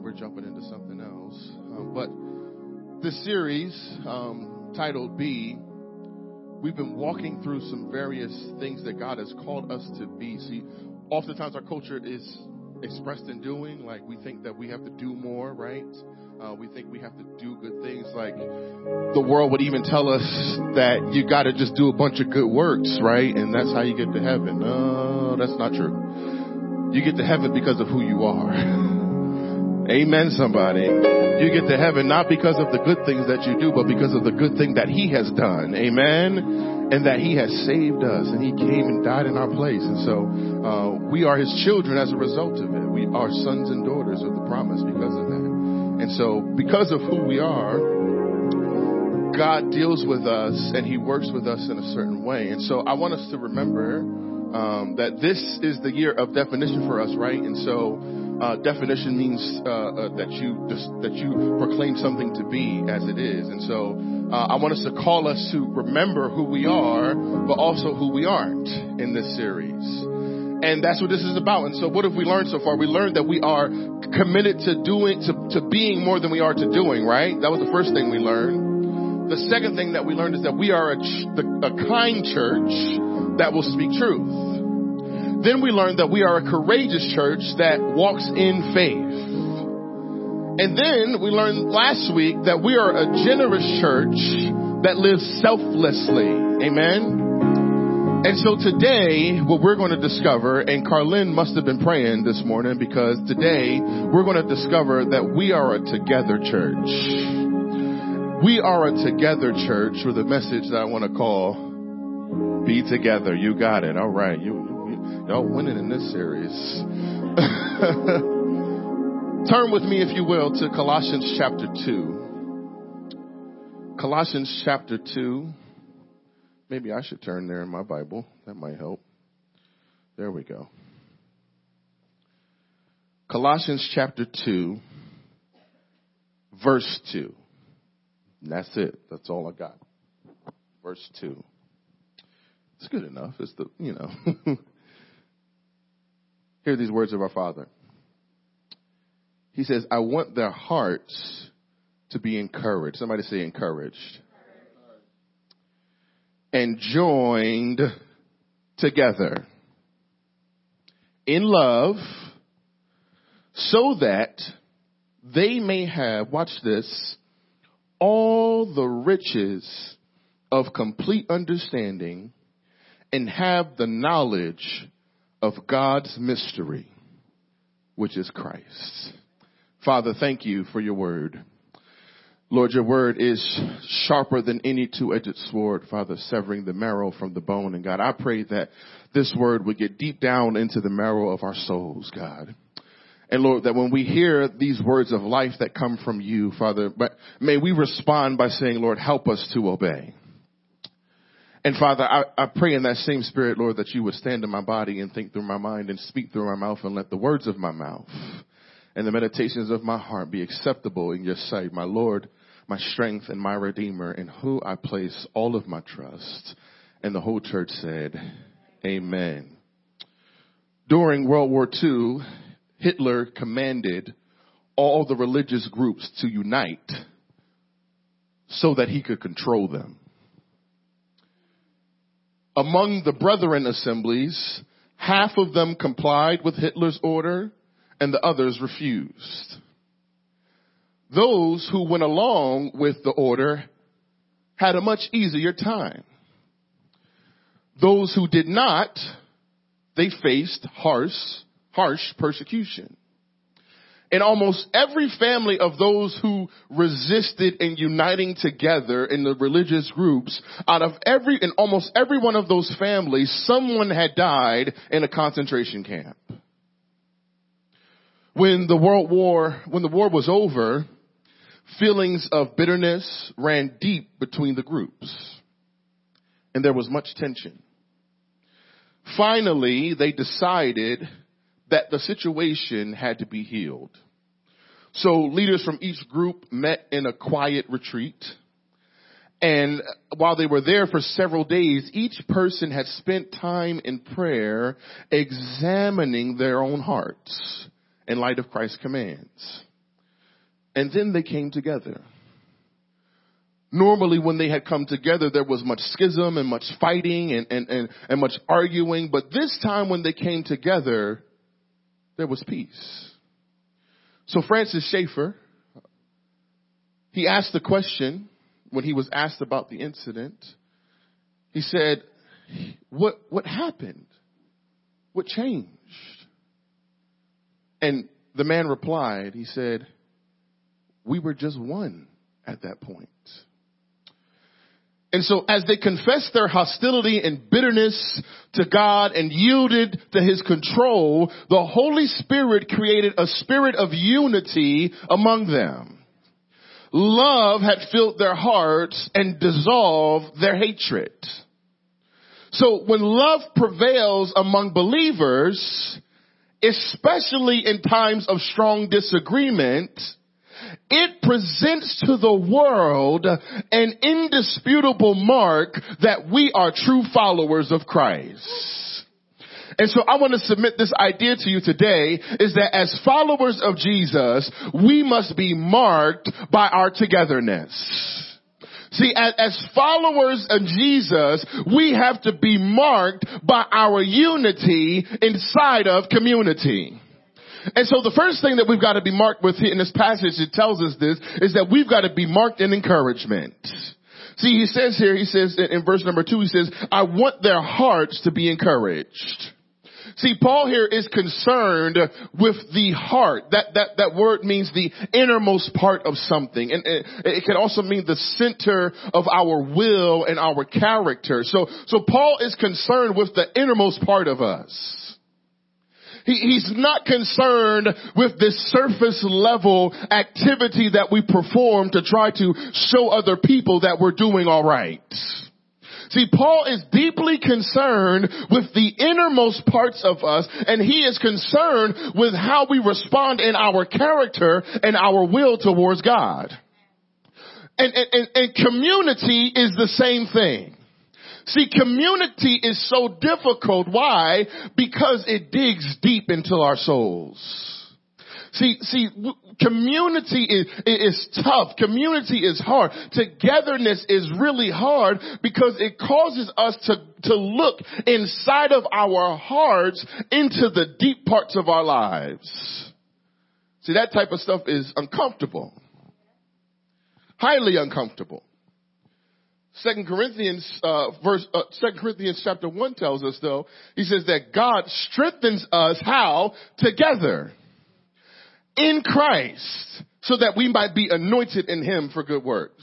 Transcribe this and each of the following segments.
We're jumping into something else. Um, but the series, um, titled Be, we've been walking through some various things that God has called us to be. See, oftentimes our culture is expressed in doing, like we think that we have to do more, right? Uh, we think we have to do good things. Like the world would even tell us that you got to just do a bunch of good works, right? And that's how you get to heaven. No, that's not true. You get to heaven because of who you are. Amen, somebody. You get to heaven not because of the good things that you do, but because of the good thing that He has done. Amen. And that He has saved us and He came and died in our place. And so, uh, we are His children as a result of it. We are sons and daughters of the promise because of that. And so, because of who we are, God deals with us and He works with us in a certain way. And so, I want us to remember um, that this is the year of definition for us, right? And so, uh, definition means uh, uh, that you just, that you proclaim something to be as it is, and so uh, I want us to call us to remember who we are, but also who we aren't in this series. And that's what this is about. And so, what have we learned so far? We learned that we are committed to doing, to, to being more than we are to doing. Right? That was the first thing we learned. The second thing that we learned is that we are a, a kind church that will speak truth. Then we learned that we are a courageous church that walks in faith. And then we learned last week that we are a generous church that lives selflessly. Amen. And so today, what we're going to discover, and Carlin must have been praying this morning because today we're going to discover that we are a together church. We are a together church with a message that I want to call Be Together. You got it. All right. You, Y'all winning in this series. Turn with me, if you will, to Colossians chapter 2. Colossians chapter 2. Maybe I should turn there in my Bible. That might help. There we go. Colossians chapter 2, verse 2. And that's it. That's all I got. Verse 2. It's good enough. It's the, you know. Hear these words of our Father. He says, I want their hearts to be encouraged. Somebody say encouraged. And joined together in love so that they may have, watch this, all the riches of complete understanding and have the knowledge of God's mystery, which is Christ. Father, thank you for your word. Lord, your word is sharper than any two-edged sword, Father, severing the marrow from the bone. And God, I pray that this word would get deep down into the marrow of our souls, God. And Lord, that when we hear these words of life that come from you, Father, but may we respond by saying, Lord, help us to obey. And Father, I, I pray in that same spirit, Lord, that you would stand in my body and think through my mind and speak through my mouth and let the words of my mouth and the meditations of my heart be acceptable in your sight, my Lord, my strength and my redeemer in who I place all of my trust. And the whole church said, amen. During World War II, Hitler commanded all the religious groups to unite so that he could control them. Among the brethren assemblies, half of them complied with Hitler's order and the others refused. Those who went along with the order had a much easier time. Those who did not, they faced harsh, harsh persecution. In almost every family of those who resisted in uniting together in the religious groups, out of every, in almost every one of those families, someone had died in a concentration camp. When the world war, when the war was over, feelings of bitterness ran deep between the groups. And there was much tension. Finally, they decided that the situation had to be healed. So leaders from each group met in a quiet retreat. And while they were there for several days, each person had spent time in prayer examining their own hearts in light of Christ's commands. And then they came together. Normally when they had come together, there was much schism and much fighting and, and, and, and much arguing. But this time when they came together, there was peace. So Francis Schaeffer, he asked the question when he was asked about the incident. He said, what, what happened? What changed? And the man replied, he said, we were just one at that point. And so as they confessed their hostility and bitterness to God and yielded to his control, the Holy Spirit created a spirit of unity among them. Love had filled their hearts and dissolved their hatred. So when love prevails among believers, especially in times of strong disagreement, it presents to the world an indisputable mark that we are true followers of Christ. And so I want to submit this idea to you today is that as followers of Jesus, we must be marked by our togetherness. See, as, as, followers of Jesus, we have to be marked by our unity inside of community. And so the first thing that we've got to be marked with in this passage, it tells us this, is that we've got to be marked in encouragement. See, he says here, he says in verse number two, he says, I want their hearts to be encouraged. See, Paul here is concerned with the heart. That, that, that word means the innermost part of something. And it, it can also mean the center of our will and our character. So, so Paul is concerned with the innermost part of us. He, he's not concerned with this surface level activity that we perform to try to show other people that we're doing alright. See, Paul is deeply concerned with the innermost parts of us and he is concerned with how we respond in our character and our will towards God. And, and, and, community is the same thing. See, community is so difficult. Why? Because it digs deep into our souls. See, see, community is, is tough. Community is hard. Togetherness is really hard because it causes us to, to look inside of our hearts into the deep parts of our lives. See, that type of stuff is uncomfortable. Highly uncomfortable. Second Corinthians, uh, verse, uh, Second Corinthians chapter one tells us though, he says that God strengthens us how? Together in Christ so that we might be anointed in him for good works.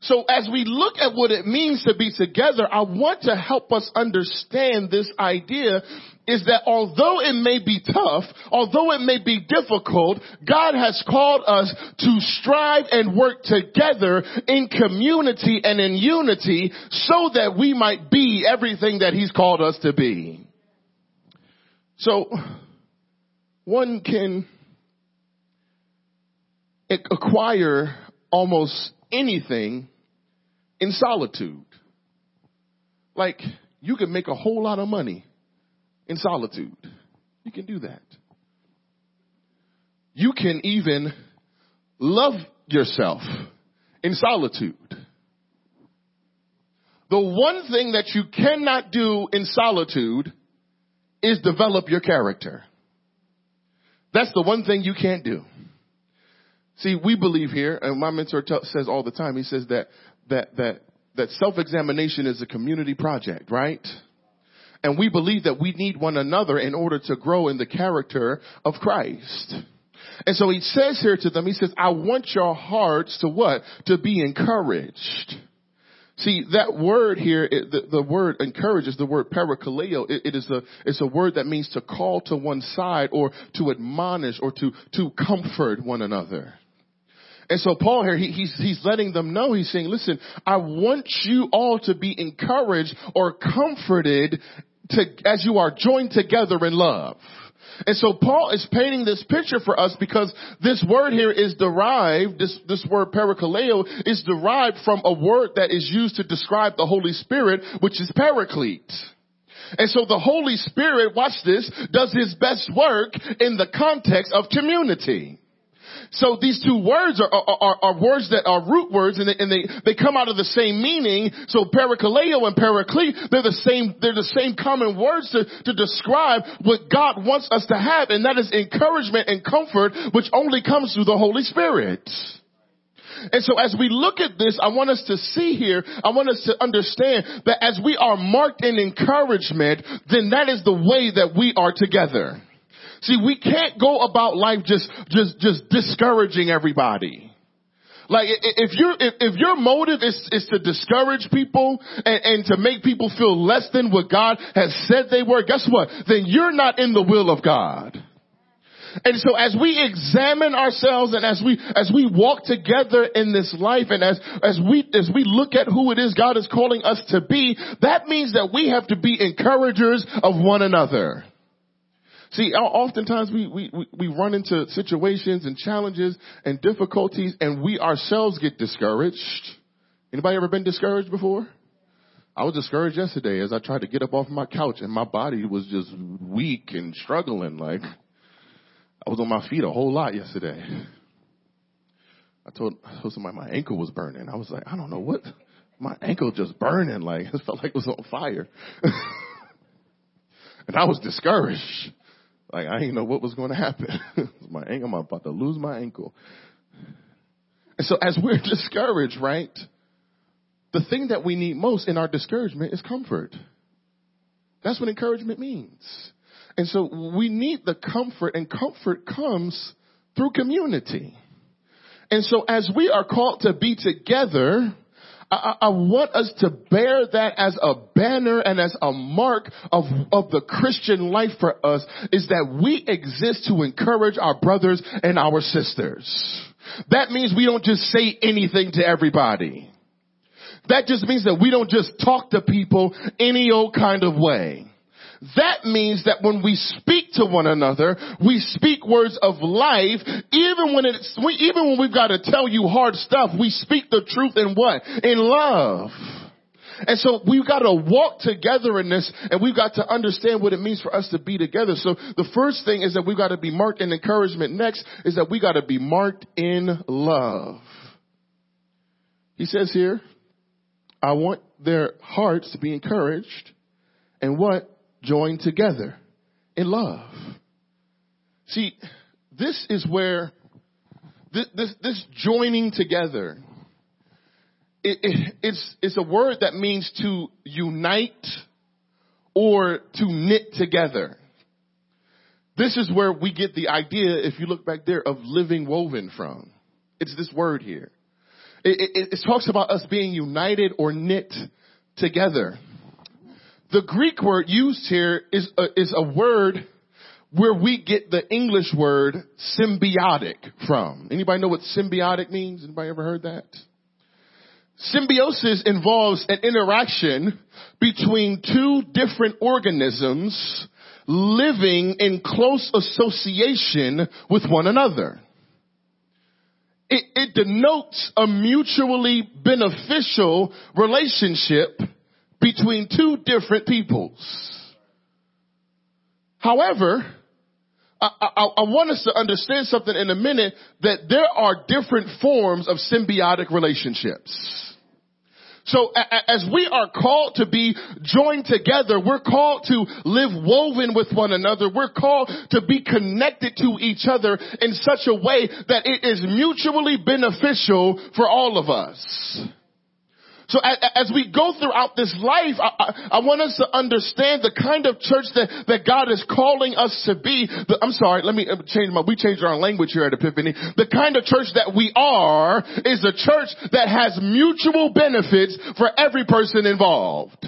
So as we look at what it means to be together, I want to help us understand this idea is that although it may be tough, although it may be difficult, God has called us to strive and work together in community and in unity so that we might be everything that He's called us to be. So, one can acquire almost anything in solitude. Like, you can make a whole lot of money in solitude. You can do that. You can even love yourself in solitude. The one thing that you cannot do in solitude is develop your character. That's the one thing you can't do. See, we believe here, and my mentor t- says all the time, he says that, that, that, that self-examination is a community project, right? And we believe that we need one another in order to grow in the character of Christ. And so he says here to them, he says, I want your hearts to what? To be encouraged. See, that word here, it, the, the, word encourage is the word parakaleo. It, it is a, it's a word that means to call to one side or to admonish or to, to comfort one another. And so Paul here, he, he's, he's letting them know, he's saying, listen, I want you all to be encouraged or comforted to, as you are joined together in love. And so Paul is painting this picture for us because this word here is derived, this, this word parakaleo is derived from a word that is used to describe the Holy Spirit, which is paraclete. And so the Holy Spirit, watch this, does his best work in the context of community. So these two words are, are, are, words that are root words and, they, and they, they come out of the same meaning. So parakaleo and paraclete, they're the same, they're the same common words to, to describe what God wants us to have and that is encouragement and comfort which only comes through the Holy Spirit. And so as we look at this, I want us to see here, I want us to understand that as we are marked in encouragement, then that is the way that we are together. See, we can't go about life just, just, just discouraging everybody. Like if your if, your motive is is to discourage people and, and to make people feel less than what God has said they were, guess what? Then you're not in the will of God. And so as we examine ourselves and as we, as we walk together in this life and as, as we, as we look at who it is God is calling us to be, that means that we have to be encouragers of one another. See, oftentimes we, we, we run into situations and challenges and difficulties and we ourselves get discouraged. Anybody ever been discouraged before? I was discouraged yesterday as I tried to get up off my couch and my body was just weak and struggling like, I was on my feet a whole lot yesterday. I told, I told somebody my ankle was burning. I was like, I don't know what, my ankle just burning. Like it felt like it was on fire. and I was discouraged. Like I didn't know what was going to happen. my ankle, I'm about to lose my ankle. And so as we're discouraged, right? The thing that we need most in our discouragement is comfort. That's what encouragement means. And so we need the comfort and comfort comes through community. And so as we are called to be together, I, I, want us to bear that as a banner and as a mark of, of the Christian life for us is that we exist to encourage our brothers and our sisters. That means we don't just say anything to everybody. That just means that we don't just talk to people any old kind of way. That means that when we speak to one another, we speak words of life, even when it's, even when we've got to tell you hard stuff, we speak the truth in what? In love. And so we've got to walk together in this and we've got to understand what it means for us to be together. So the first thing is that we've got to be marked in encouragement. Next is that we've got to be marked in love. He says here, I want their hearts to be encouraged and what? Joined together in love. See, this is where this, this, this joining together, it, it, it's, it's a word that means to unite or to knit together. This is where we get the idea, if you look back there, of living woven from. It's this word here. It, it, it talks about us being united or knit together. The Greek word used here is a, is a word where we get the English word symbiotic from. Anybody know what symbiotic means? Anybody ever heard that? Symbiosis involves an interaction between two different organisms living in close association with one another. It, it denotes a mutually beneficial relationship between two different peoples. However, I, I, I, want us to understand something in a minute that there are different forms of symbiotic relationships. So as we are called to be joined together, we're called to live woven with one another. We're called to be connected to each other in such a way that it is mutually beneficial for all of us. So as we go throughout this life, I, I, want us to understand the kind of church that, that God is calling us to be. I'm sorry, let me uh, change my, we changed our language here at Epiphany. The kind of church that we are is a church that has mutual benefits for every person involved.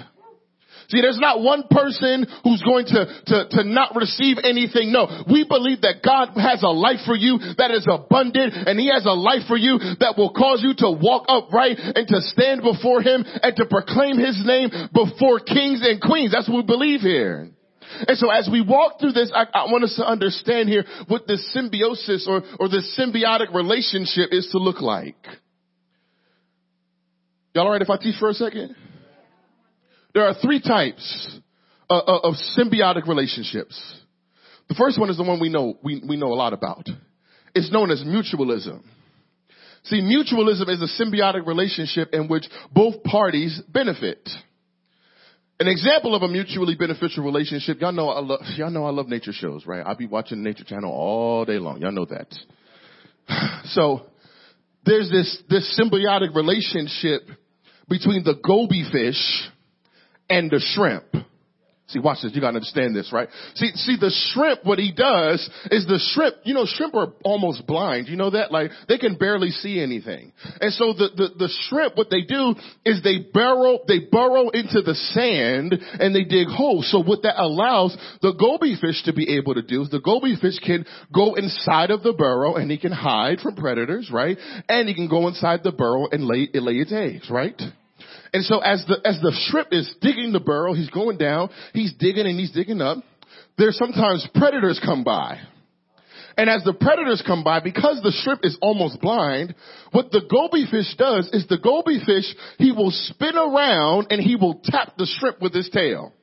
See, there's not one person who's going to, to, to not receive anything. No, we believe that God has a life for you that is abundant and He has a life for you that will cause you to walk upright and to stand before Him and to proclaim His name before kings and queens. That's what we believe here. And so as we walk through this, I, I want us to understand here what this symbiosis or, or this symbiotic relationship is to look like. Y'all alright if I teach for a second? There are three types of, of symbiotic relationships. The first one is the one we know, we, we know a lot about. It's known as mutualism. See, mutualism is a symbiotic relationship in which both parties benefit. An example of a mutually beneficial relationship, y'all know I love, y'all know I love nature shows, right? I'll be watching Nature Channel all day long. Y'all know that. So, there's this, this symbiotic relationship between the goby fish and the shrimp. See, watch this. You gotta understand this, right? See, see, the shrimp, what he does is the shrimp, you know, shrimp are almost blind. You know that? Like, they can barely see anything. And so the, the, the shrimp, what they do is they burrow, they burrow into the sand and they dig holes. So what that allows the goby fish to be able to do is the goby fish can go inside of the burrow and he can hide from predators, right? And he can go inside the burrow and lay, lay its eggs, right? And so as the, as the shrimp is digging the burrow, he's going down, he's digging and he's digging up. There's sometimes predators come by. And as the predators come by, because the shrimp is almost blind, what the goby fish does is the goby fish, he will spin around and he will tap the shrimp with his tail.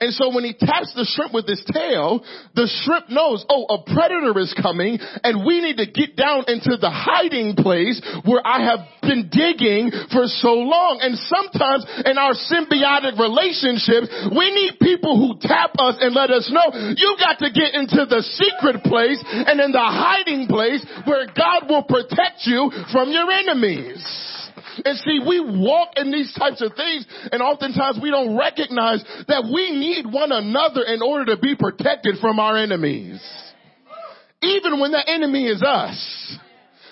And so when he taps the shrimp with his tail, the shrimp knows, oh, a predator is coming and we need to get down into the hiding place where I have been digging for so long. And sometimes in our symbiotic relationships, we need people who tap us and let us know you got to get into the secret place and in the hiding place where God will protect you from your enemies. And see, we walk in these types of things and oftentimes we don't recognize that we need one another in order to be protected from our enemies. Even when the enemy is us.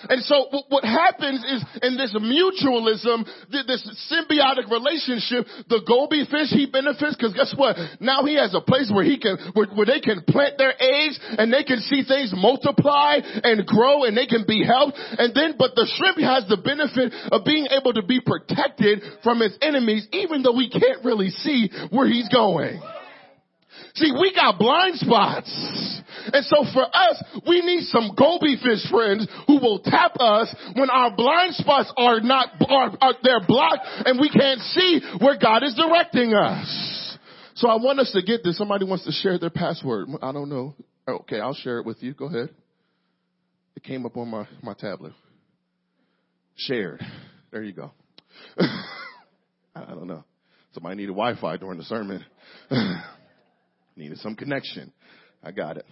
And so what happens is in this mutualism, this symbiotic relationship, the goby fish, he benefits because guess what? Now he has a place where he can, where, where they can plant their eggs and they can see things multiply and grow and they can be helped. And then, but the shrimp has the benefit of being able to be protected from his enemies even though we can't really see where he's going. See, we got blind spots. And so for us, we need some goby fish friends who will tap us when our blind spots are not, are, are they're blocked and we can't see where God is directing us. So I want us to get this. Somebody wants to share their password. I don't know. Okay, I'll share it with you. Go ahead. It came up on my, my tablet. Shared. There you go. I don't know. Somebody needed Wi-Fi during the sermon. Needed some connection. I got it.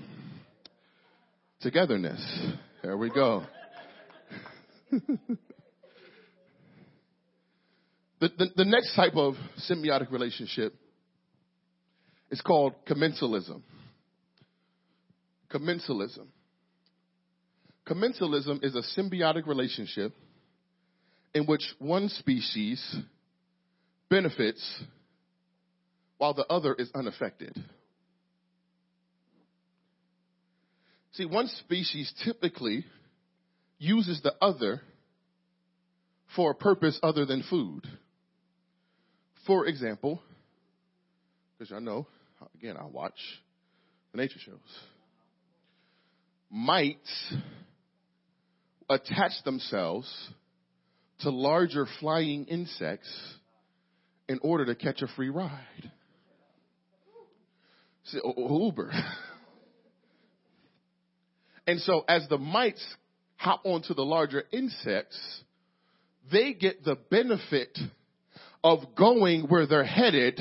Togetherness. There we go. the, the, the next type of symbiotic relationship is called commensalism. Commensalism. Commensalism is a symbiotic relationship in which one species benefits while the other is unaffected. See, one species typically uses the other for a purpose other than food. For example, because y'all know, again, I watch the nature shows. Mites attach themselves to larger flying insects in order to catch a free ride. See, Uber. And so as the mites hop onto the larger insects, they get the benefit of going where they're headed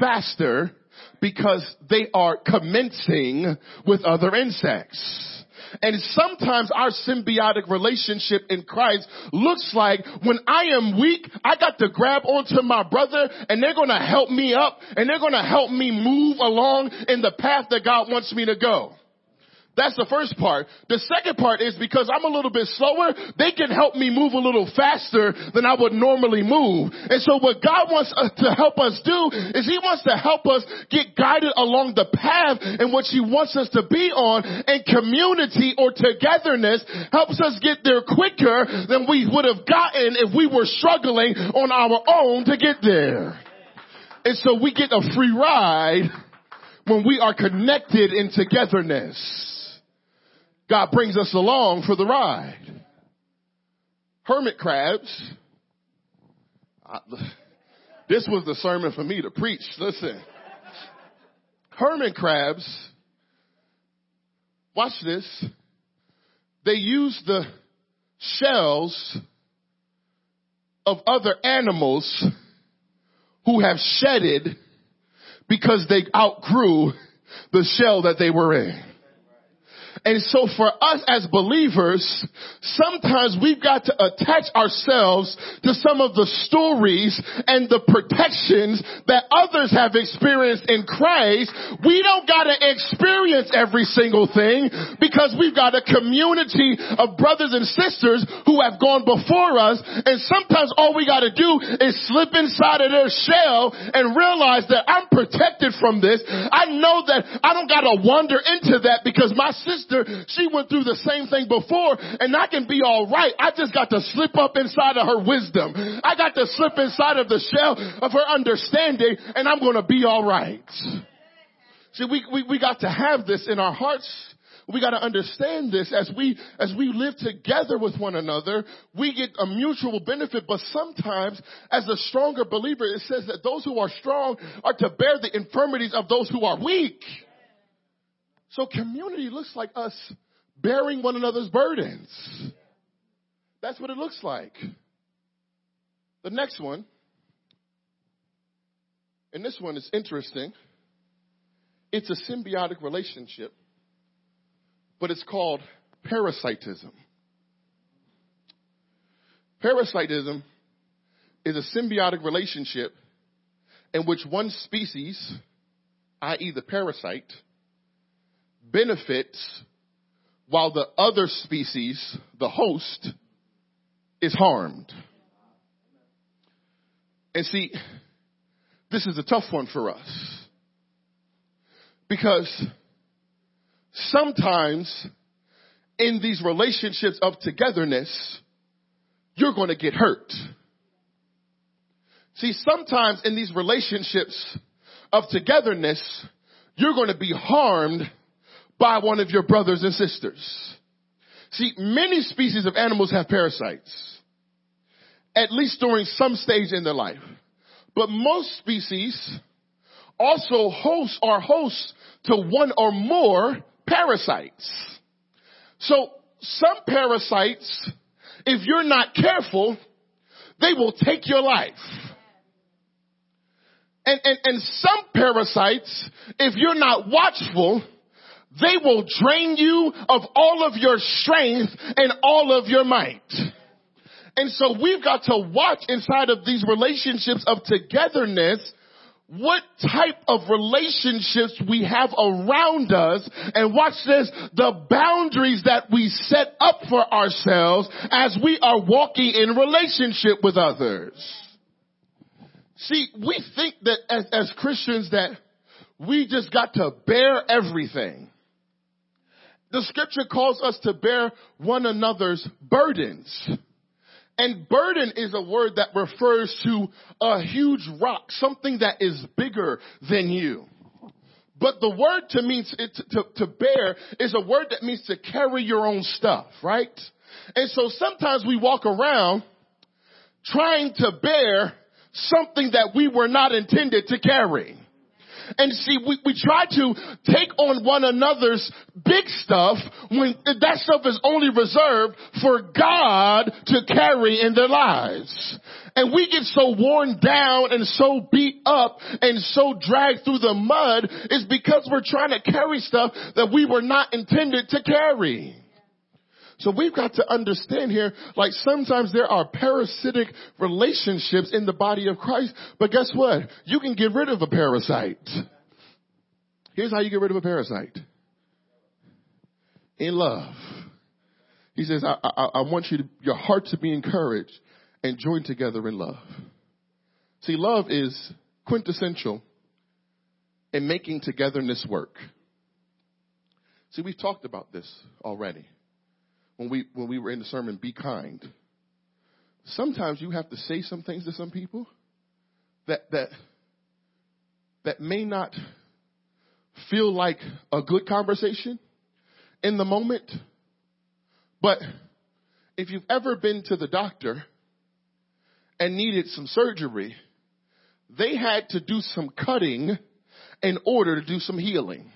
faster because they are commencing with other insects. And sometimes our symbiotic relationship in Christ looks like when I am weak, I got to grab onto my brother and they're going to help me up and they're going to help me move along in the path that God wants me to go. That's the first part. The second part is because I'm a little bit slower, they can help me move a little faster than I would normally move. And so what God wants uh, to help us do is He wants to help us get guided along the path in which He wants us to be on and community or togetherness helps us get there quicker than we would have gotten if we were struggling on our own to get there. And so we get a free ride when we are connected in togetherness. God brings us along for the ride. Hermit crabs. I, this was the sermon for me to preach. Listen. Hermit crabs, watch this. They use the shells of other animals who have shedded because they outgrew the shell that they were in. And so for us as believers, sometimes we've got to attach ourselves to some of the stories and the protections that others have experienced in Christ. We don't gotta experience every single thing because we've got a community of brothers and sisters who have gone before us and sometimes all we gotta do is slip inside of their shell and realize that I'm protected from this. I know that I don't gotta wander into that because my sister sister, she went through the same thing before and I can be alright. I just got to slip up inside of her wisdom. I got to slip inside of the shell of her understanding and I'm going to be alright. See, we, we, we got to have this in our hearts. We got to understand this as we, as we live together with one another, we get a mutual benefit, but sometimes as a stronger believer, it says that those who are strong are to bear the infirmities of those who are weak. So community looks like us bearing one another's burdens. That's what it looks like. The next one, and this one is interesting. It's a symbiotic relationship, but it's called parasitism. Parasitism is a symbiotic relationship in which one species, i.e., the parasite, benefits while the other species, the host, is harmed. And see, this is a tough one for us. Because sometimes in these relationships of togetherness, you're going to get hurt. See, sometimes in these relationships of togetherness, you're going to be harmed by one of your brothers and sisters. See, many species of animals have parasites, at least during some stage in their life. But most species also host are hosts to one or more parasites. So some parasites, if you're not careful, they will take your life. And, and, and some parasites, if you're not watchful, they will drain you of all of your strength and all of your might. And so we've got to watch inside of these relationships of togetherness what type of relationships we have around us and watch this, the boundaries that we set up for ourselves as we are walking in relationship with others. See, we think that as, as Christians that we just got to bear everything. The scripture calls us to bear one another's burdens. And burden is a word that refers to a huge rock, something that is bigger than you. But the word to mean to, to, to, bear is a word that means to carry your own stuff, right? And so sometimes we walk around trying to bear something that we were not intended to carry. And see, we, we try to take on one another's big stuff when that stuff is only reserved for God to carry in their lives. And we get so worn down and so beat up and so dragged through the mud is because we're trying to carry stuff that we were not intended to carry. So we've got to understand here, like sometimes there are parasitic relationships in the body of Christ, but guess what? You can get rid of a parasite. Here's how you get rid of a parasite. In love. He says, I, I, I want you to, your heart to be encouraged and joined together in love. See, love is quintessential in making togetherness work. See, we've talked about this already when we when we were in the sermon, be kind. Sometimes you have to say some things to some people that that that may not feel like a good conversation in the moment. But if you've ever been to the doctor and needed some surgery, they had to do some cutting in order to do some healing.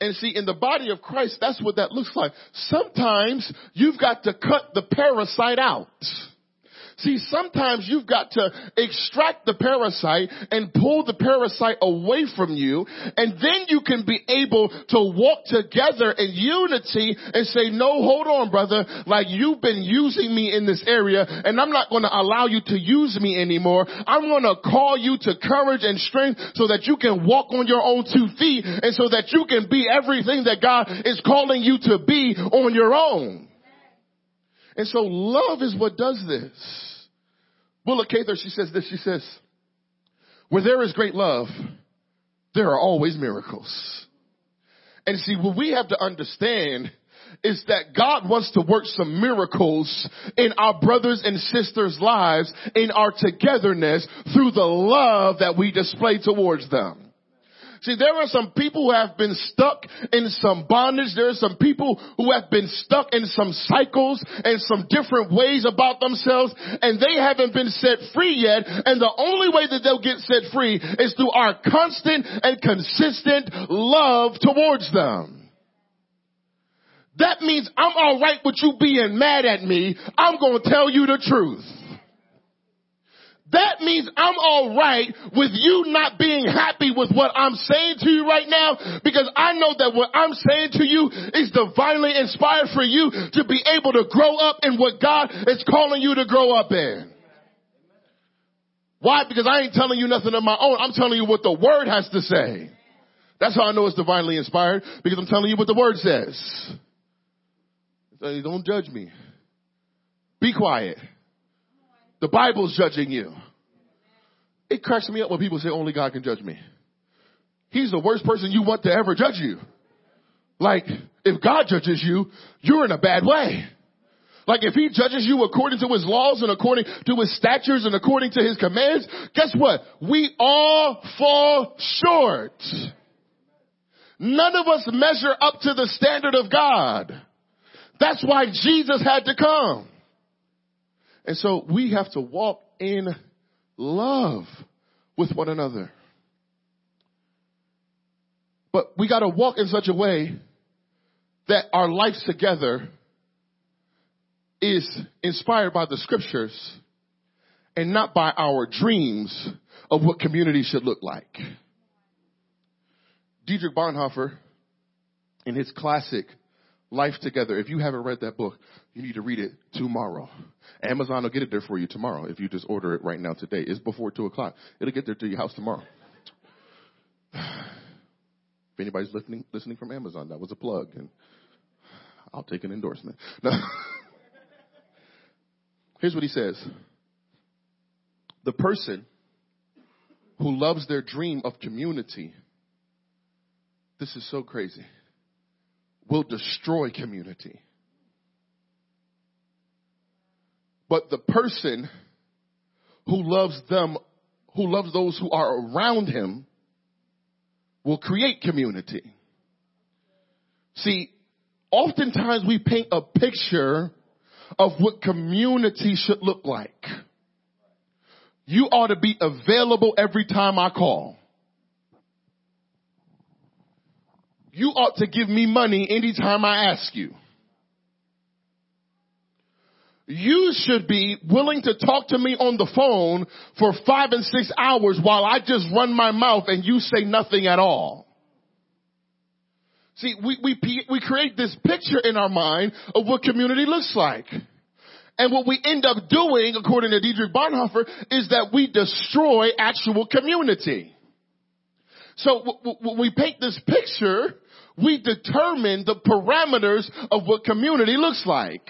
And see, in the body of Christ, that's what that looks like. Sometimes you've got to cut the parasite out. See, sometimes you've got to extract the parasite and pull the parasite away from you, and then you can be able to walk together in unity and say, no, hold on, brother, like you've been using me in this area, and I'm not going to allow you to use me anymore. I'm to call you to courage and strength so that you can walk on your own two feet, and so that you can be everything that God is calling you to be on your own. And so love is what does this. Willa Cather, she says this, she says, where there is great love, there are always miracles. And see, what we have to understand is that God wants to work some miracles in our brothers and sisters' lives, in our togetherness, through the love that we display towards them. See, there are some people who have been stuck in some bondage. There are some people who have been stuck in some cycles and some different ways about themselves and they haven't been set free yet. And the only way that they'll get set free is through our constant and consistent love towards them. That means I'm alright with you being mad at me. I'm gonna tell you the truth. That means I'm alright with you not being happy with what I'm saying to you right now because I know that what I'm saying to you is divinely inspired for you to be able to grow up in what God is calling you to grow up in. Why? Because I ain't telling you nothing of my own. I'm telling you what the word has to say. That's how I know it's divinely inspired because I'm telling you what the word says. Don't judge me. Be quiet. The Bible's judging you. It cracks me up when people say only God can judge me. He's the worst person you want to ever judge you. Like, if God judges you, you're in a bad way. Like if he judges you according to his laws and according to his statutes and according to his commands, guess what? We all fall short. None of us measure up to the standard of God. That's why Jesus had to come. And so we have to walk in love with one another. But we gotta walk in such a way that our life together is inspired by the scriptures and not by our dreams of what community should look like. Dietrich Bonhoeffer, in his classic Life Together, if you haven't read that book, you need to read it tomorrow. Amazon will get it there for you tomorrow if you just order it right now today. It's before two o'clock. It'll get there to your house tomorrow. If anybody's listening, listening from Amazon, that was a plug and I'll take an endorsement. Here's what he says. The person who loves their dream of community, this is so crazy, will destroy community. But the person who loves them, who loves those who are around him, will create community. See, oftentimes we paint a picture of what community should look like. You ought to be available every time I call. You ought to give me money anytime I ask you. You should be willing to talk to me on the phone for five and six hours while I just run my mouth and you say nothing at all. See, we, we, we create this picture in our mind of what community looks like. And what we end up doing, according to Dietrich Bonhoeffer, is that we destroy actual community. So when we paint this picture, we determine the parameters of what community looks like.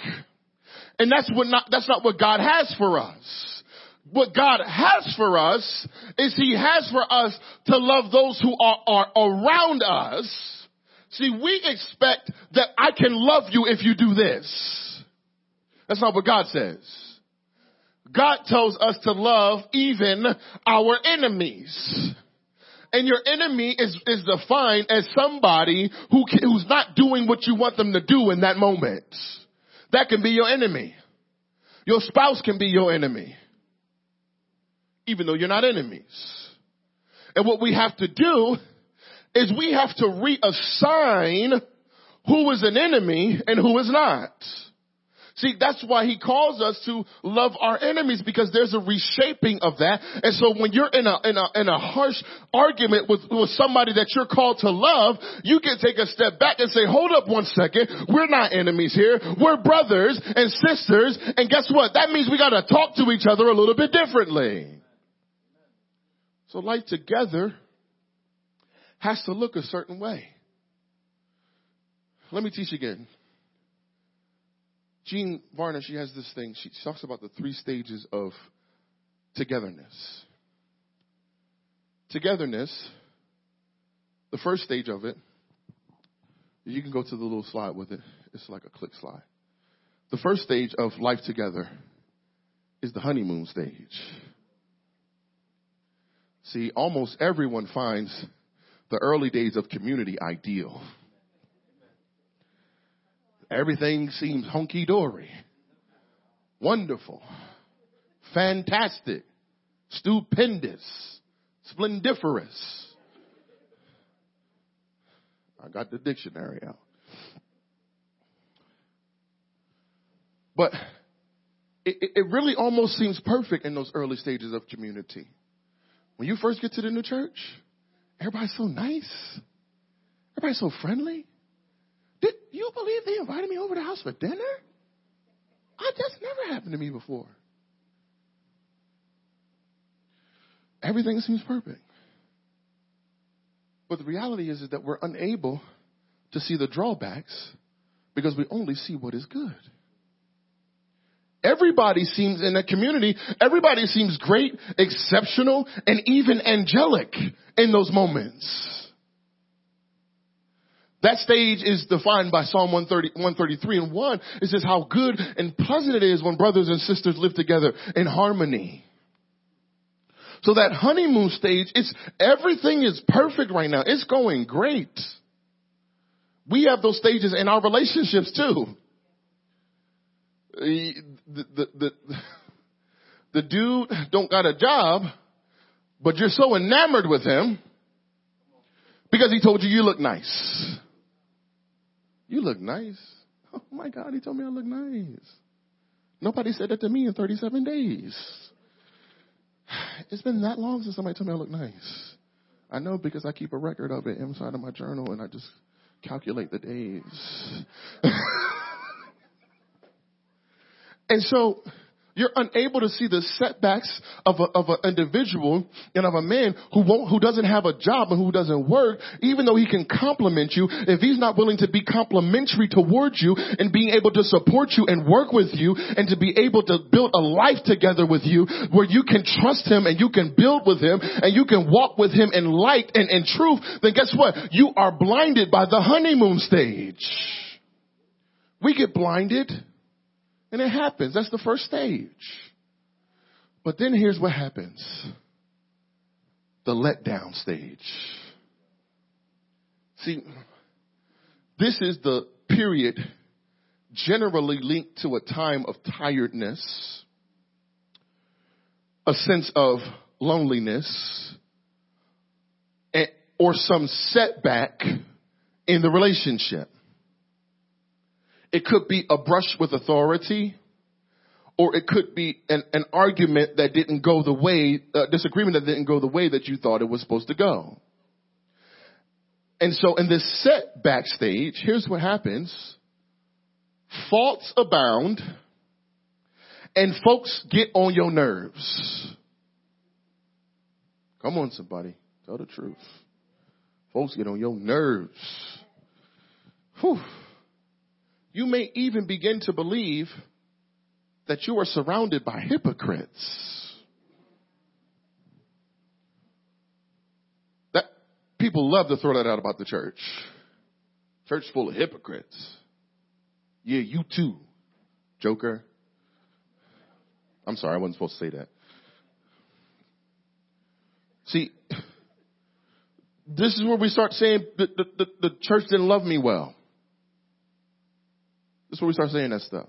And that's what not, that's not what God has for us. What God has for us is He has for us to love those who are, are around us. See, we expect that I can love you if you do this. That's not what God says. God tells us to love even our enemies. And your enemy is, is defined as somebody who, who's not doing what you want them to do in that moment. That can be your enemy. Your spouse can be your enemy. Even though you're not enemies. And what we have to do is we have to reassign who is an enemy and who is not. See, that's why he calls us to love our enemies because there's a reshaping of that. And so when you're in a, in a, in a harsh argument with, with somebody that you're called to love, you can take a step back and say, hold up one second. We're not enemies here. We're brothers and sisters. And guess what? That means we gotta talk to each other a little bit differently. So life together has to look a certain way. Let me teach again. Jean Vanier, she has this thing. She talks about the three stages of togetherness. Togetherness, the first stage of it, you can go to the little slide with it. It's like a click slide. The first stage of life together is the honeymoon stage. See, almost everyone finds the early days of community ideal. Everything seems hunky dory. Wonderful. Fantastic. Stupendous. Splendiferous. I got the dictionary out. But it, it really almost seems perfect in those early stages of community. When you first get to the new church, everybody's so nice. Everybody's so friendly. You believe they invited me over to the house for dinner? I, that's never happened to me before. Everything seems perfect. But the reality is, is that we're unable to see the drawbacks because we only see what is good. Everybody seems in a community, everybody seems great, exceptional, and even angelic in those moments. That stage is defined by Psalm 130, 133 and 1. It says how good and pleasant it is when brothers and sisters live together in harmony. So that honeymoon stage, it's, everything is perfect right now. It's going great. We have those stages in our relationships too. The, the, the, the dude don't got a job, but you're so enamored with him because he told you you look nice. You look nice. Oh my God, he told me I look nice. Nobody said that to me in 37 days. It's been that long since somebody told me I look nice. I know because I keep a record of it inside of my journal and I just calculate the days. and so you're unable to see the setbacks of a, of an individual and of a man who won't, who doesn't have a job and who doesn't work, even though he can compliment you, if he's not willing to be complimentary towards you and being able to support you and work with you and to be able to build a life together with you where you can trust him and you can build with him and you can walk with him in light and in truth, then guess what? You are blinded by the honeymoon stage. We get blinded and it happens. That's the first stage. But then here's what happens. The letdown stage. See, this is the period generally linked to a time of tiredness, a sense of loneliness, or some setback in the relationship. It could be a brush with authority, or it could be an, an argument that didn't go the way, a disagreement that didn't go the way that you thought it was supposed to go. And so in this setback stage, here's what happens. Faults abound and folks get on your nerves. Come on, somebody. Tell the truth. Folks get on your nerves. Whew you may even begin to believe that you are surrounded by hypocrites. That people love to throw that out about the church. Church full of hypocrites. Yeah, you too, Joker. I'm sorry, I wasn't supposed to say that. See, this is where we start saying the, the, the, the church didn't love me well. This is where we start saying that stuff.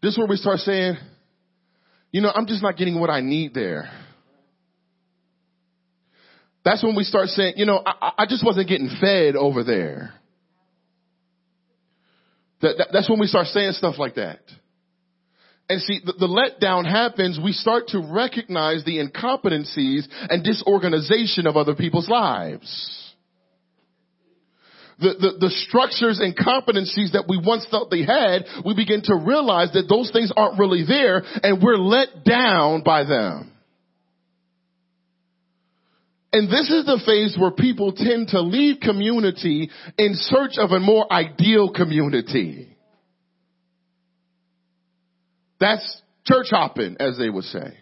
This is where we start saying, you know, I'm just not getting what I need there. That's when we start saying, you know, I, I just wasn't getting fed over there. That, that, that's when we start saying stuff like that. And see, the, the letdown happens, we start to recognize the incompetencies and disorganization of other people's lives. The, the, the, structures and competencies that we once thought they had, we begin to realize that those things aren't really there and we're let down by them. And this is the phase where people tend to leave community in search of a more ideal community. That's church hopping, as they would say.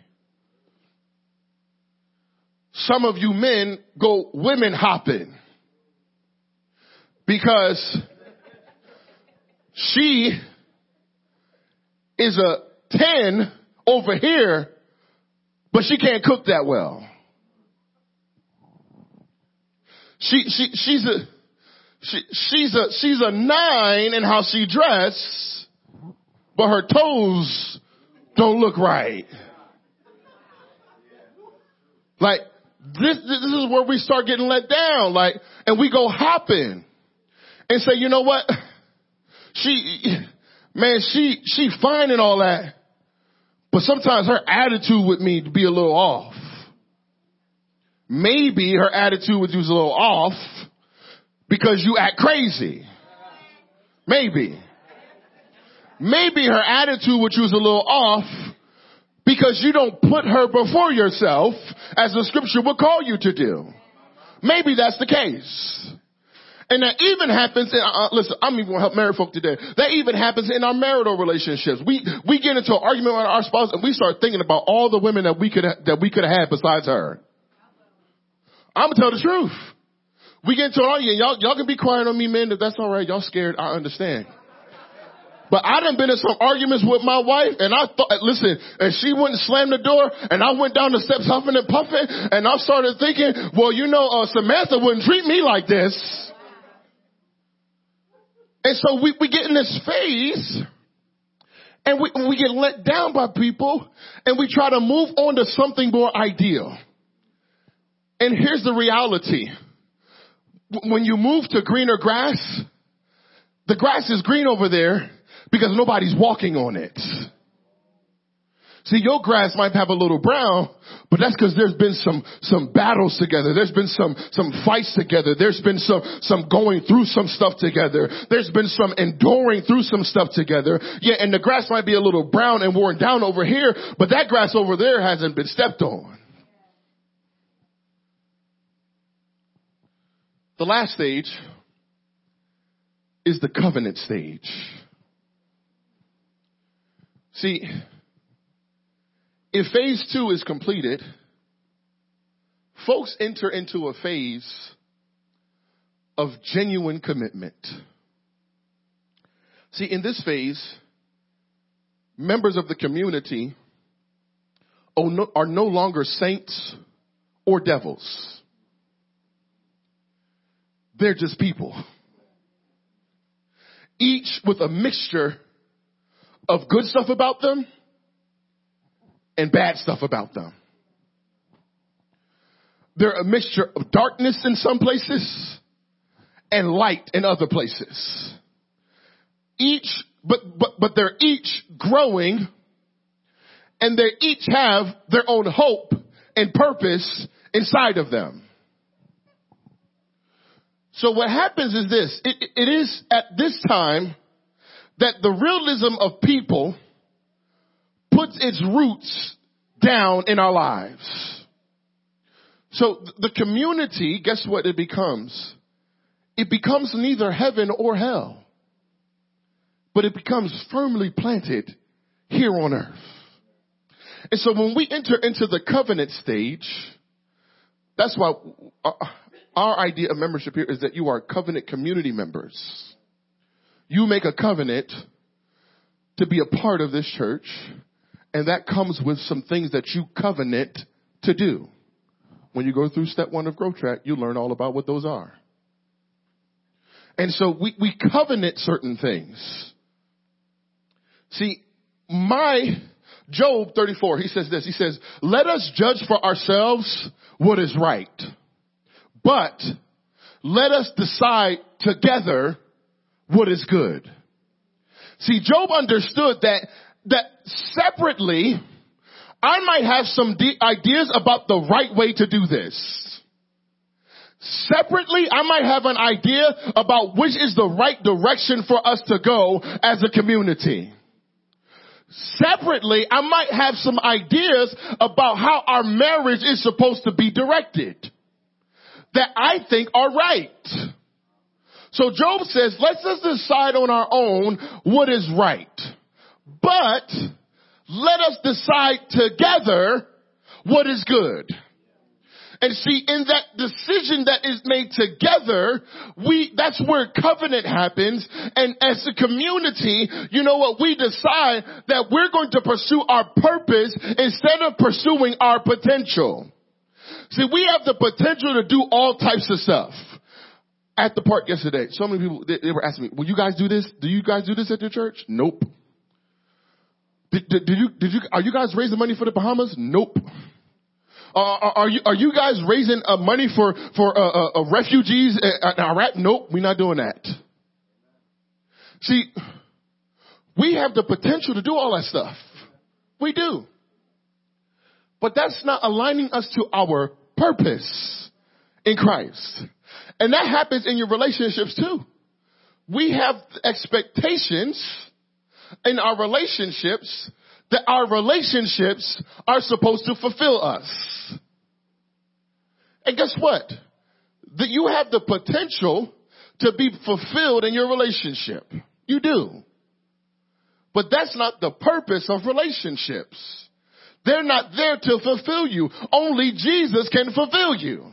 Some of you men go women hopping because she is a 10 over here, but she can't cook that well. She, she, she's a, she, she's a, she's a nine in how she dress, but her toes don't look right. Like, this, this is where we start getting let down. Like, and we go hopping and say, you know what? She, man, she, she fine and all that, but sometimes her attitude with me to be a little off. Maybe her attitude with you is a little off because you act crazy. Maybe. Maybe her attitude with you is a little off because you don't put her before yourself as the scripture would call you to do. Maybe that's the case. And that even happens in, uh, listen, I'm even to help married folk today. That even happens in our marital relationships. We, we get into an argument with our spouse and we start thinking about all the women that we could, that we could have had besides her. I'm gonna tell the truth. We get into an argument. Y'all, y'all can be quiet on me, men, if that's alright. Y'all scared. I understand. But I done been in some arguments with my wife and I thought, listen, and she wouldn't slam the door and I went down the steps huffing and puffing and I started thinking, well, you know, uh, Samantha wouldn't treat me like this. And so we, we get in this phase and we, we get let down by people and we try to move on to something more ideal. And here's the reality. When you move to greener grass, the grass is green over there because nobody's walking on it. See, your grass might have a little brown, but that's because there's been some, some battles together. There's been some, some fights together. There's been some, some going through some stuff together. There's been some enduring through some stuff together. Yeah, and the grass might be a little brown and worn down over here, but that grass over there hasn't been stepped on. The last stage is the covenant stage. See, if phase two is completed, folks enter into a phase of genuine commitment. See, in this phase, members of the community are no longer saints or devils. They're just people. Each with a mixture of good stuff about them and bad stuff about them. They're a mixture of darkness in some places and light in other places. Each, but, but, but they're each growing and they each have their own hope and purpose inside of them. So what happens is this, it, it is at this time that the realism of people puts its roots down in our lives. So the community, guess what it becomes? It becomes neither heaven or hell, but it becomes firmly planted here on earth. And so when we enter into the covenant stage, that's why uh, our idea of membership here is that you are covenant community members. You make a covenant to be a part of this church, and that comes with some things that you covenant to do. when you go through step one of growth track, you learn all about what those are. And so we, we covenant certain things. See, my Job 34, he says this, he says, let us judge for ourselves what is right, but let us decide together what is good. See, Job understood that, that separately, I might have some de- ideas about the right way to do this. Separately, I might have an idea about which is the right direction for us to go as a community. Separately, I might have some ideas about how our marriage is supposed to be directed that I think are right. So Job says, let's just decide on our own what is right. But let us decide together what is good. And see, in that decision that is made together, we, that's where covenant happens. And as a community, you know what? We decide that we're going to pursue our purpose instead of pursuing our potential. See, we have the potential to do all types of stuff. At the park yesterday, so many people, they, they were asking me, will you guys do this? Do you guys do this at your church? Nope. Did, did, you, did you, are you guys raising money for the Bahamas? Nope. Uh, are you are you guys raising uh, money for for uh, uh, uh refugees in Iraq? Nope, we're not doing that. See, we have the potential to do all that stuff. We do. But that's not aligning us to our purpose in Christ. And that happens in your relationships too. We have expectations in our relationships that our relationships are supposed to fulfill us. And guess what? That you have the potential to be fulfilled in your relationship. You do. But that's not the purpose of relationships. They're not there to fulfill you. Only Jesus can fulfill you.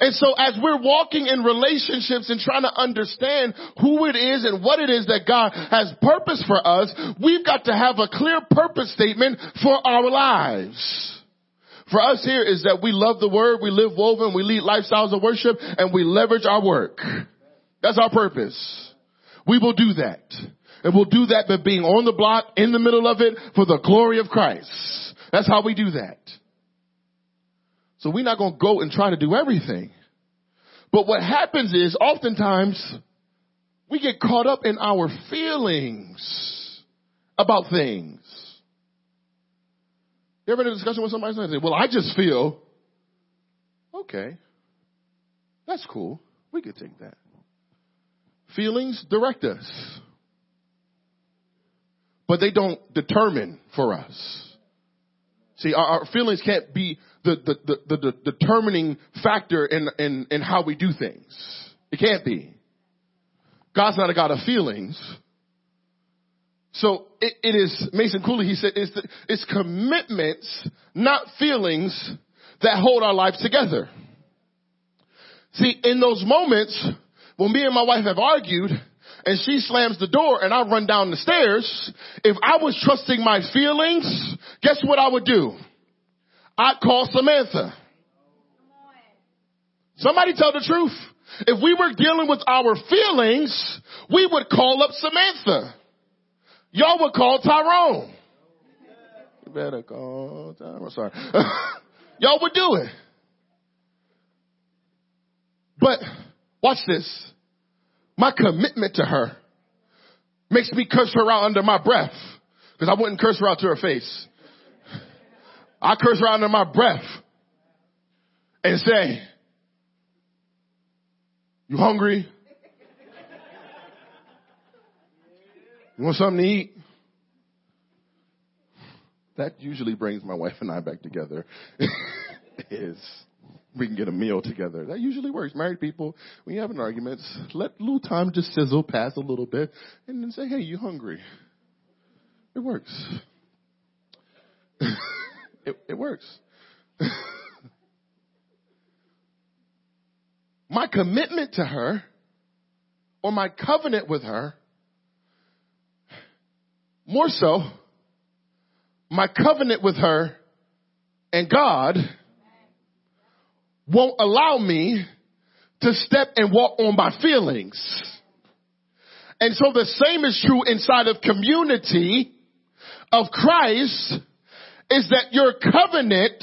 And so as we're walking in relationships and trying to understand who it is and what it is that God has purpose for us, we've got to have a clear purpose statement for our lives. For us here is that we love the word, we live woven, we lead lifestyles of worship, and we leverage our work. That's our purpose. We will do that. And we'll do that by being on the block, in the middle of it, for the glory of Christ. That's how we do that. So we're not going to go and try to do everything. But what happens is oftentimes we get caught up in our feelings about things. You ever in a discussion with somebody and say, well, I just feel, okay, that's cool. We could take that. Feelings direct us, but they don't determine for us. See, our, our feelings can't be the, the, the, the, determining factor in, in, in how we do things. It can't be. God's not a God of feelings. So it, it is, Mason Cooley, he said, it's, the, it's commitments, not feelings that hold our lives together. See, in those moments, when me and my wife have argued, and she slams the door and I run down the stairs, if I was trusting my feelings, guess what I would do? I'd call Samantha. Somebody tell the truth. If we were dealing with our feelings, we would call up Samantha. Y'all would call Tyrone. You better call Tyrone. Sorry. Y'all would do it. But watch this. My commitment to her makes me curse her out under my breath because I wouldn't curse her out to her face. I curse out under my breath and say, you hungry? You want something to eat? That usually brings my wife and I back together. is we can get a meal together. That usually works. Married people, when you have an argument, let little time just sizzle past a little bit and then say, hey, you hungry? It works. it, it works. my commitment to her or my covenant with her, more so, my covenant with her and God won't allow me to step and walk on my feelings. And so the same is true inside of community of Christ is that your covenant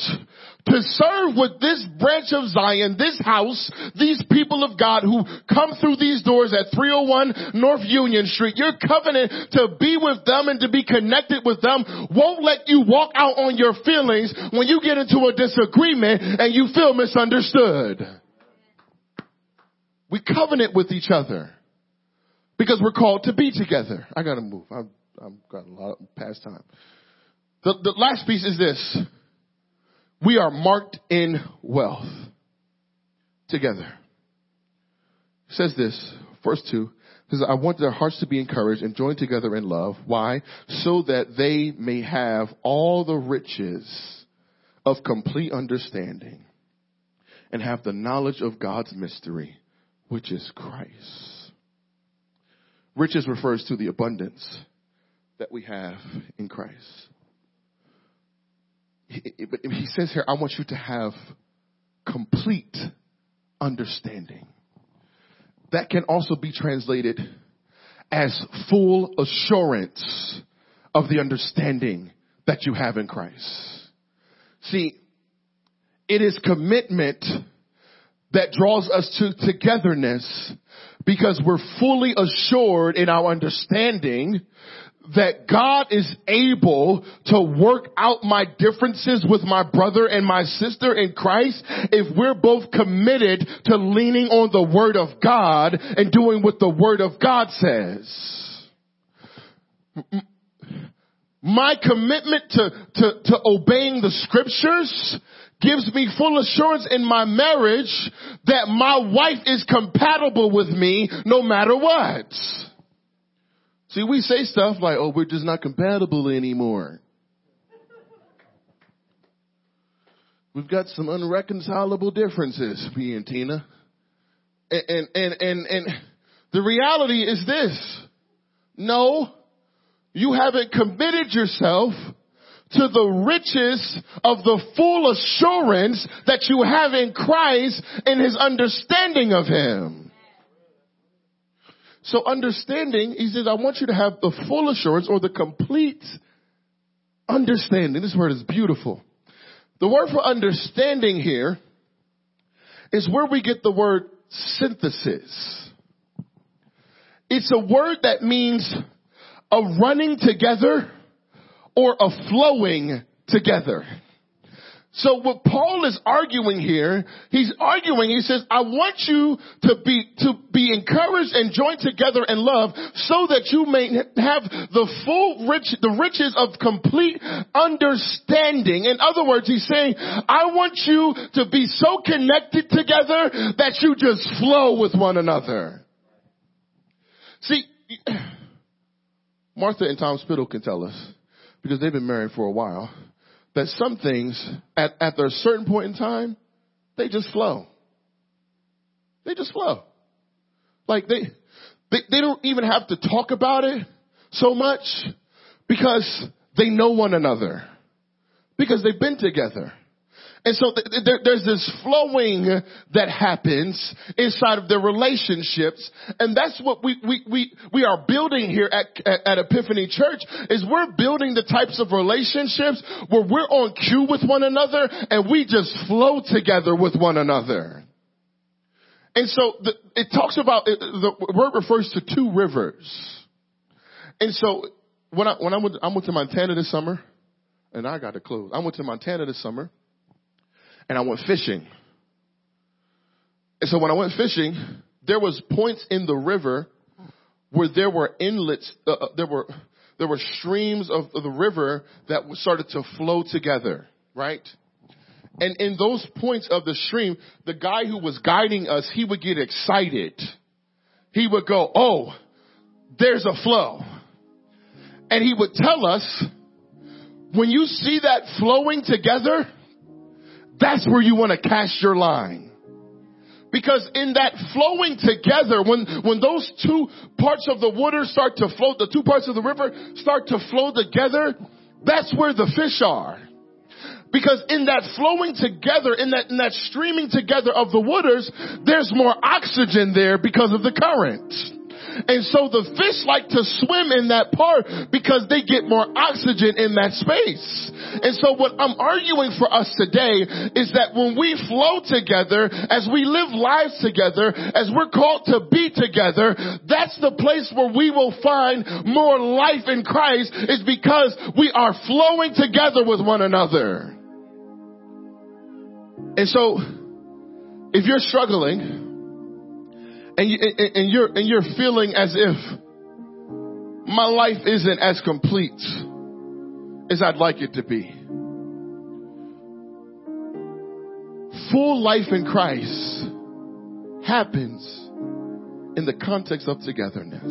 to serve with this branch of Zion, this house, these people of God who come through these doors at 301 North Union Street, your covenant to be with them and to be connected with them won't let you walk out on your feelings when you get into a disagreement and you feel misunderstood. We covenant with each other because we're called to be together. I gotta move. I've, I've got a lot of past time. The, the last piece is this. We are marked in wealth together. It says this, verse 2 says, I want their hearts to be encouraged and joined together in love. Why? So that they may have all the riches of complete understanding and have the knowledge of God's mystery, which is Christ. Riches refers to the abundance that we have in Christ but he says here, I want you to have complete understanding. That can also be translated as full assurance of the understanding that you have in Christ. See, it is commitment that draws us to togetherness because we're fully assured in our understanding that God is able to work out my differences with my brother and my sister in Christ if we're both committed to leaning on the word of God and doing what the word of God says. My commitment to, to, to obeying the scriptures gives me full assurance in my marriage that my wife is compatible with me no matter what. See, we say stuff like, oh, we're just not compatible anymore. We've got some unreconcilable differences, me and Tina. And, and, and, and, the reality is this. No, you haven't committed yourself to the riches of the full assurance that you have in Christ and his understanding of him. So understanding, he says, I want you to have the full assurance or the complete understanding. This word is beautiful. The word for understanding here is where we get the word synthesis. It's a word that means a running together or a flowing together. So what Paul is arguing here, he's arguing, he says, I want you to be, to be encouraged and joined together in love so that you may have the full rich, the riches of complete understanding. In other words, he's saying, I want you to be so connected together that you just flow with one another. See, Martha and Tom Spittle can tell us because they've been married for a while that some things at, at a certain point in time, they just flow. They just flow. Like they, they, they don't even have to talk about it so much because they know one another. Because they've been together. And so th- th- there's this flowing that happens inside of their relationships. And that's what we, we, we, we are building here at, at, Epiphany Church is we're building the types of relationships where we're on cue with one another and we just flow together with one another. And so the, it talks about, the word refers to two rivers. And so when I, when I went, I went to Montana this summer and I got to close. I went to Montana this summer and I went fishing. And so when I went fishing, there was points in the river where there were inlets, uh, uh there were there were streams of the river that started to flow together, right? And in those points of the stream, the guy who was guiding us, he would get excited. He would go, "Oh, there's a flow." And he would tell us, when you see that flowing together, that's where you want to cast your line. Because in that flowing together, when, when those two parts of the water start to flow, the two parts of the river start to flow together, that's where the fish are. Because in that flowing together, in that, in that streaming together of the waters, there's more oxygen there because of the current. And so the fish like to swim in that part because they get more oxygen in that space. And so what I'm arguing for us today is that when we flow together, as we live lives together, as we're called to be together, that's the place where we will find more life in Christ is because we are flowing together with one another. And so, if you're struggling, and, you, and you're and you're feeling as if my life isn't as complete as I'd like it to be. Full life in Christ happens in the context of togetherness.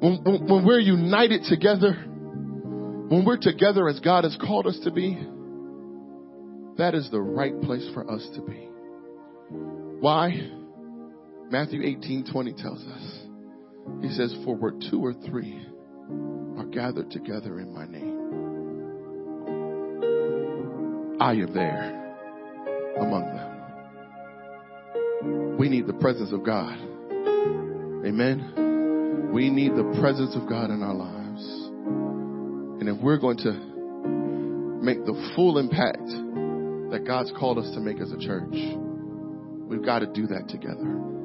When, when, when we're united together, when we're together as God has called us to be, that is the right place for us to be. Why? Matthew 18 20 tells us. He says, For where two or three are gathered together in my name, I am there among them. We need the presence of God. Amen. We need the presence of God in our lives. And if we're going to make the full impact that God's called us to make as a church, we've got to do that together.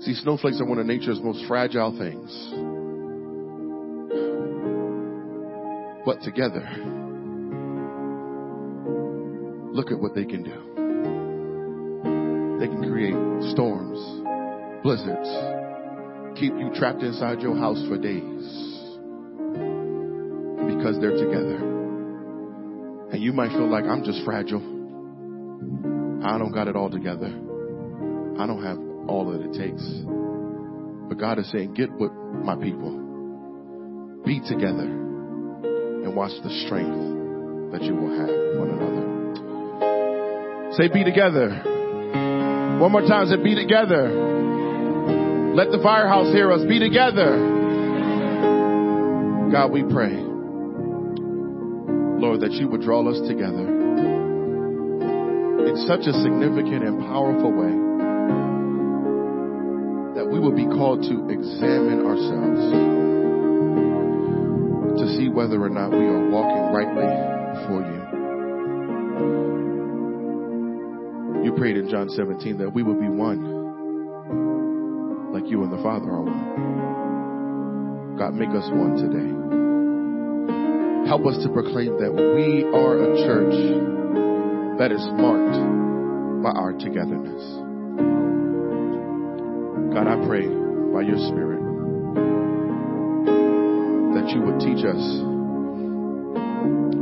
See, snowflakes are one of nature's most fragile things. But together, look at what they can do. They can create storms, blizzards, keep you trapped inside your house for days because they're together. And you might feel like I'm just fragile. I don't got it all together. I don't have all that it takes. But God is saying, get with my people. Be together and watch the strength that you will have one another. Say be together. One more time, say be together. Let the firehouse hear us. Be together. God, we pray, Lord, that you would draw us together in such a significant and powerful way we will be called to examine ourselves to see whether or not we are walking rightly before you. You prayed in John 17 that we would be one, like you and the Father are one. God, make us one today. Help us to proclaim that we are a church that is marked by our togetherness. God, I pray by your Spirit that you would teach us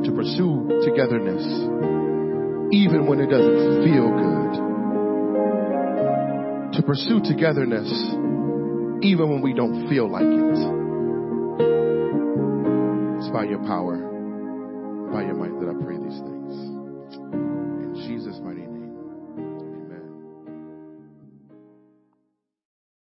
to pursue togetherness even when it doesn't feel good. To pursue togetherness even when we don't feel like it. It's by your power,